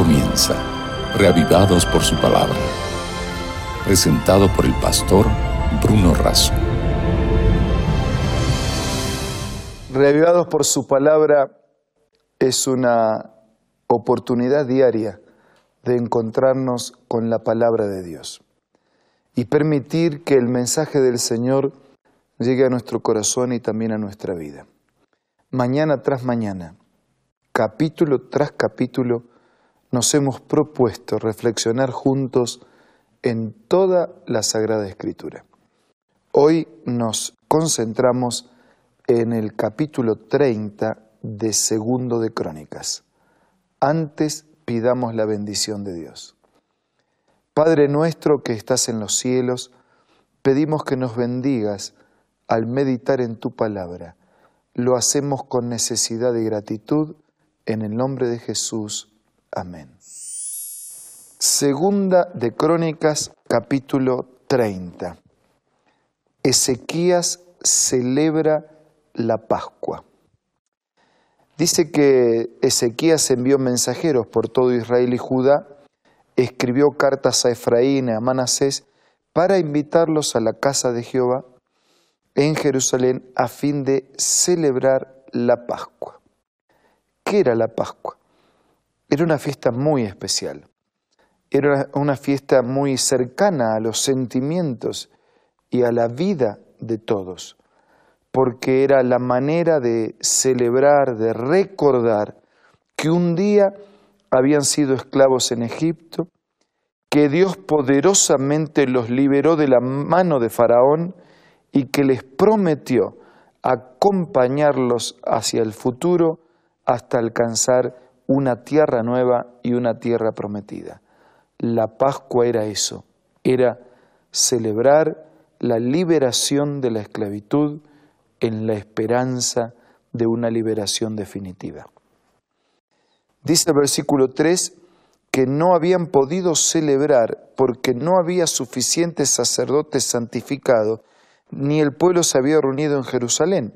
comienza, reavivados por su palabra. Presentado por el pastor Bruno Razo. Reavivados por su palabra es una oportunidad diaria de encontrarnos con la palabra de Dios y permitir que el mensaje del Señor llegue a nuestro corazón y también a nuestra vida. Mañana tras mañana, capítulo tras capítulo, nos hemos propuesto reflexionar juntos en toda la Sagrada Escritura. Hoy nos concentramos en el capítulo 30 de Segundo de Crónicas. Antes pidamos la bendición de Dios. Padre nuestro que estás en los cielos, pedimos que nos bendigas al meditar en tu palabra. Lo hacemos con necesidad y gratitud en el nombre de Jesús. Amén. Segunda de Crónicas, capítulo 30. Ezequías celebra la Pascua. Dice que Ezequías envió mensajeros por todo Israel y Judá, escribió cartas a Efraín y a Manasés para invitarlos a la casa de Jehová en Jerusalén a fin de celebrar la Pascua. ¿Qué era la Pascua? Era una fiesta muy especial. Era una fiesta muy cercana a los sentimientos y a la vida de todos, porque era la manera de celebrar, de recordar que un día habían sido esclavos en Egipto, que Dios poderosamente los liberó de la mano de Faraón y que les prometió acompañarlos hacia el futuro hasta alcanzar una tierra nueva y una tierra prometida. La Pascua era eso, era celebrar la liberación de la esclavitud en la esperanza de una liberación definitiva. Dice el versículo 3 que no habían podido celebrar porque no había suficientes sacerdotes santificados, ni el pueblo se había reunido en Jerusalén.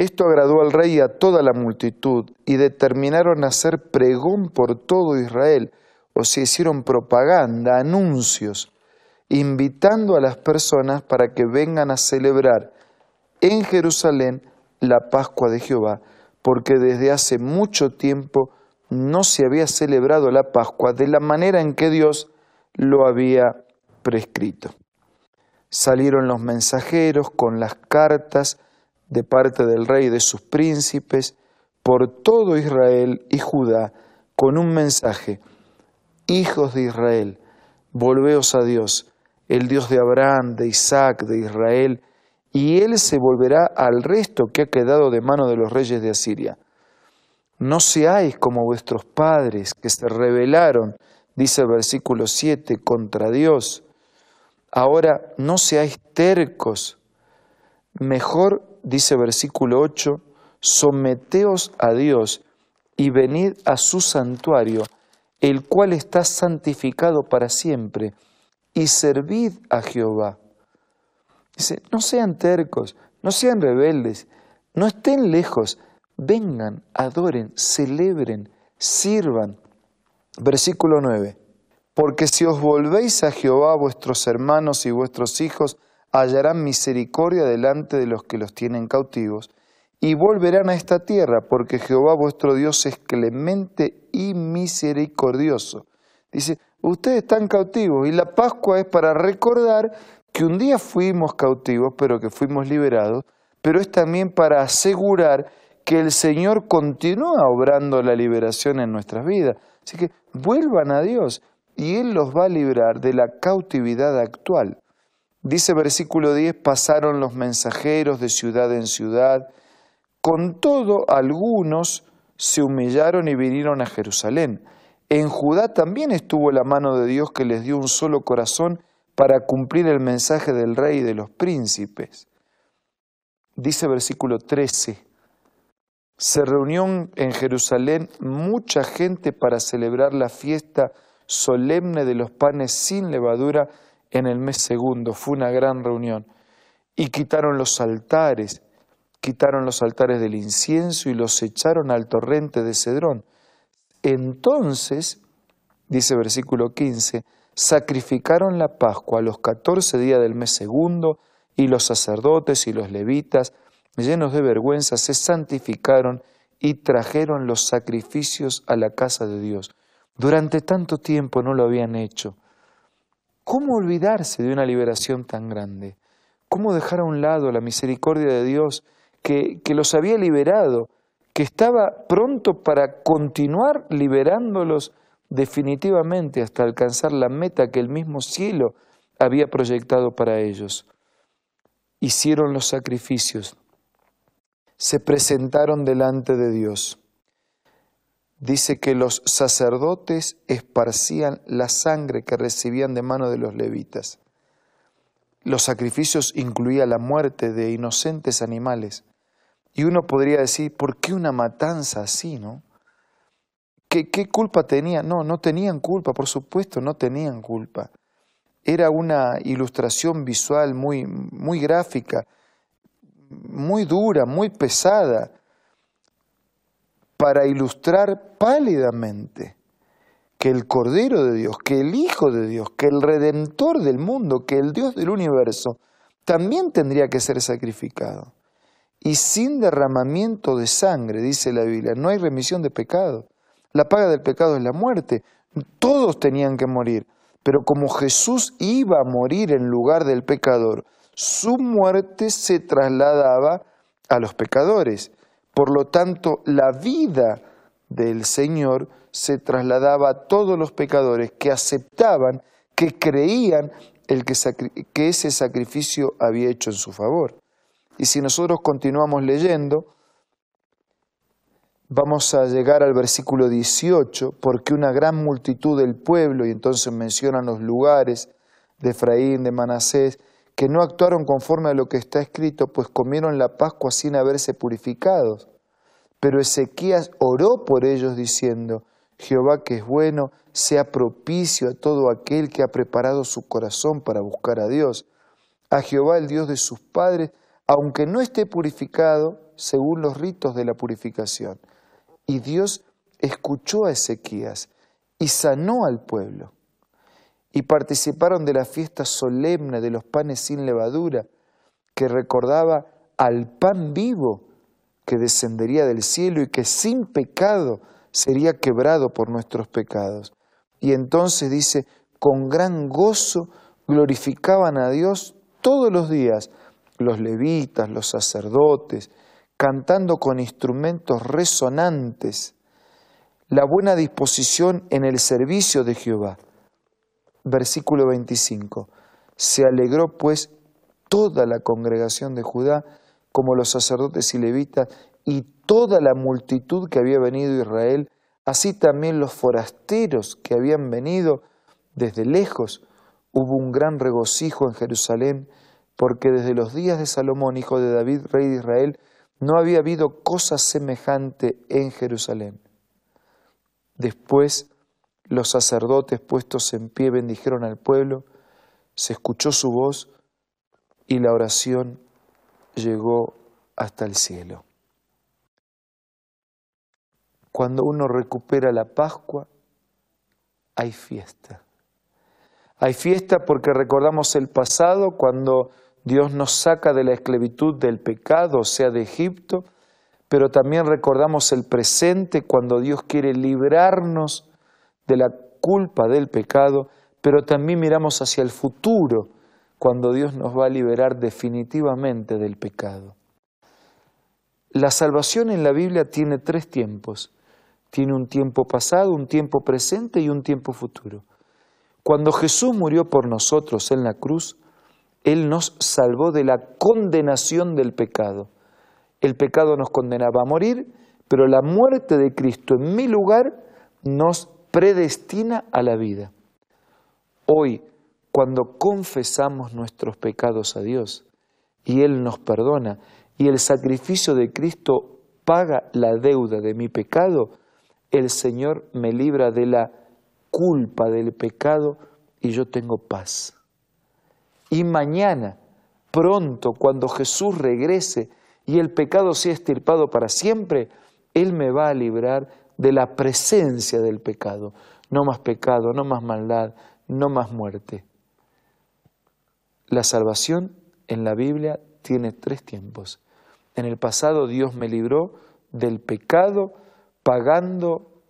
Esto agradó al rey y a toda la multitud, y determinaron hacer pregón por todo Israel, o se hicieron propaganda, anuncios, invitando a las personas para que vengan a celebrar en Jerusalén la Pascua de Jehová, porque desde hace mucho tiempo no se había celebrado la Pascua de la manera en que Dios lo había prescrito. Salieron los mensajeros con las cartas de parte del rey y de sus príncipes por todo Israel y Judá con un mensaje. Hijos de Israel, volveos a Dios, el Dios de Abraham, de Isaac, de Israel, y él se volverá al resto que ha quedado de mano de los reyes de Asiria. No seáis como vuestros padres que se rebelaron, dice el versículo 7, contra Dios Ahora no seáis tercos. Mejor, dice versículo 8, someteos a Dios y venid a su santuario, el cual está santificado para siempre, y servid a Jehová. Dice, no sean tercos, no sean rebeldes, no estén lejos, vengan, adoren, celebren, sirvan. Versículo 9. Porque si os volvéis a Jehová, vuestros hermanos y vuestros hijos hallarán misericordia delante de los que los tienen cautivos, y volverán a esta tierra, porque Jehová vuestro Dios es clemente y misericordioso. Dice, ustedes están cautivos y la Pascua es para recordar que un día fuimos cautivos, pero que fuimos liberados, pero es también para asegurar que el Señor continúa obrando la liberación en nuestras vidas. Así que vuelvan a Dios y Él los va a librar de la cautividad actual. Dice versículo 10, pasaron los mensajeros de ciudad en ciudad, con todo algunos se humillaron y vinieron a Jerusalén. En Judá también estuvo la mano de Dios que les dio un solo corazón para cumplir el mensaje del rey y de los príncipes. Dice versículo 13, se reunió en Jerusalén mucha gente para celebrar la fiesta solemne de los panes sin levadura en el mes segundo. Fue una gran reunión. Y quitaron los altares, quitaron los altares del incienso y los echaron al torrente de Cedrón. Entonces, dice versículo 15, sacrificaron la Pascua a los catorce días del mes segundo, y los sacerdotes y los levitas, llenos de vergüenza, se santificaron y trajeron los sacrificios a la casa de Dios. Durante tanto tiempo no lo habían hecho. ¿Cómo olvidarse de una liberación tan grande? ¿Cómo dejar a un lado la misericordia de Dios que, que los había liberado, que estaba pronto para continuar liberándolos definitivamente hasta alcanzar la meta que el mismo cielo había proyectado para ellos? Hicieron los sacrificios, se presentaron delante de Dios. Dice que los sacerdotes esparcían la sangre que recibían de mano de los levitas. Los sacrificios incluían la muerte de inocentes animales. Y uno podría decir, ¿por qué una matanza así, no? ¿Qué, ¿Qué, culpa tenía? No, no tenían culpa, por supuesto, no tenían culpa. Era una ilustración visual muy, muy gráfica muy dura, muy pesada, para ilustrar pálidamente que el Cordero de Dios, que el Hijo de Dios, que el Redentor del mundo, que el Dios del universo, también tendría que ser sacrificado. Y sin derramamiento de sangre, dice la Biblia, no hay remisión de pecado. La paga del pecado es la muerte. Todos tenían que morir. Pero como Jesús iba a morir en lugar del pecador, su muerte se trasladaba a los pecadores. Por lo tanto, la vida del Señor se trasladaba a todos los pecadores que aceptaban, que creían el que, que ese sacrificio había hecho en su favor. Y si nosotros continuamos leyendo, vamos a llegar al versículo 18, porque una gran multitud del pueblo, y entonces mencionan los lugares de Efraín, de Manasés, que no actuaron conforme a lo que está escrito, pues comieron la Pascua sin haberse purificado. Pero Ezequías oró por ellos diciendo, Jehová que es bueno, sea propicio a todo aquel que ha preparado su corazón para buscar a Dios. A Jehová el Dios de sus padres, aunque no esté purificado según los ritos de la purificación. Y Dios escuchó a Ezequías y sanó al pueblo y participaron de la fiesta solemne de los panes sin levadura, que recordaba al pan vivo que descendería del cielo y que sin pecado sería quebrado por nuestros pecados. Y entonces dice, con gran gozo glorificaban a Dios todos los días, los levitas, los sacerdotes, cantando con instrumentos resonantes, la buena disposición en el servicio de Jehová versículo 25. Se alegró pues toda la congregación de Judá, como los sacerdotes y levitas, y toda la multitud que había venido a Israel, así también los forasteros que habían venido desde lejos. Hubo un gran regocijo en Jerusalén, porque desde los días de Salomón, hijo de David, rey de Israel, no había habido cosa semejante en Jerusalén. Después los sacerdotes puestos en pie bendijeron al pueblo, se escuchó su voz y la oración llegó hasta el cielo. Cuando uno recupera la Pascua, hay fiesta. Hay fiesta porque recordamos el pasado, cuando Dios nos saca de la esclavitud del pecado, o sea, de Egipto, pero también recordamos el presente, cuando Dios quiere librarnos de la culpa del pecado, pero también miramos hacia el futuro, cuando Dios nos va a liberar definitivamente del pecado. La salvación en la Biblia tiene tres tiempos. Tiene un tiempo pasado, un tiempo presente y un tiempo futuro. Cuando Jesús murió por nosotros en la cruz, Él nos salvó de la condenación del pecado. El pecado nos condenaba a morir, pero la muerte de Cristo en mi lugar nos predestina a la vida. Hoy, cuando confesamos nuestros pecados a Dios y Él nos perdona y el sacrificio de Cristo paga la deuda de mi pecado, el Señor me libra de la culpa del pecado y yo tengo paz. Y mañana, pronto, cuando Jesús regrese y el pecado sea estirpado para siempre, Él me va a librar de la presencia del pecado. No más pecado, no más maldad, no más muerte. La salvación en la Biblia tiene tres tiempos. En el pasado Dios me libró del pecado pagando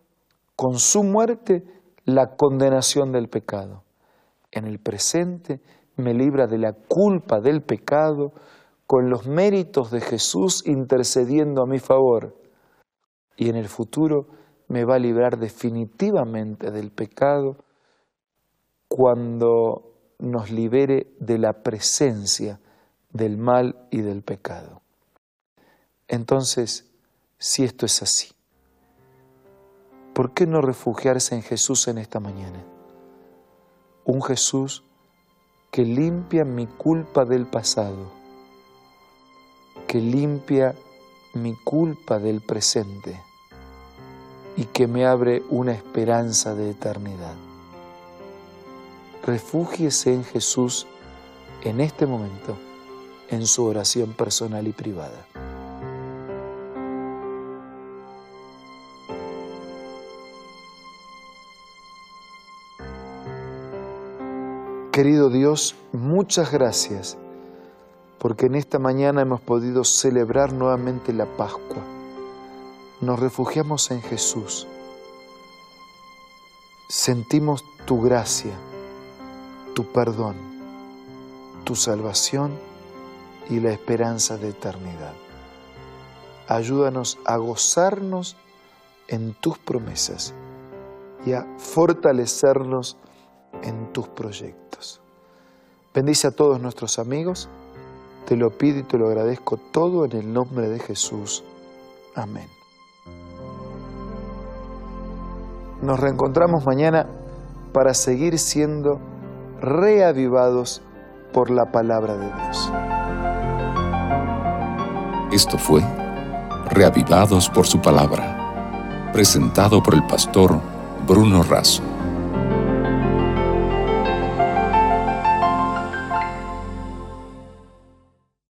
con su muerte la condenación del pecado. En el presente me libra de la culpa del pecado con los méritos de Jesús intercediendo a mi favor. Y en el futuro me va a librar definitivamente del pecado cuando nos libere de la presencia del mal y del pecado. Entonces, si esto es así, ¿por qué no refugiarse en Jesús en esta mañana? Un Jesús que limpia mi culpa del pasado, que limpia mi culpa del presente y que me abre una esperanza de eternidad. Refúgiese en Jesús en este momento, en su oración personal y privada. Querido Dios, muchas gracias porque en esta mañana hemos podido celebrar nuevamente la Pascua. Nos refugiamos en Jesús. Sentimos tu gracia, tu perdón, tu salvación y la esperanza de eternidad. Ayúdanos a gozarnos en tus promesas y a fortalecernos en tus proyectos. Bendice a todos nuestros amigos, te lo pido y te lo agradezco todo en el nombre de Jesús. Amén. Nos reencontramos mañana para seguir siendo reavivados por la palabra de Dios. Esto fue Reavivados por su palabra, presentado por el pastor Bruno Razo.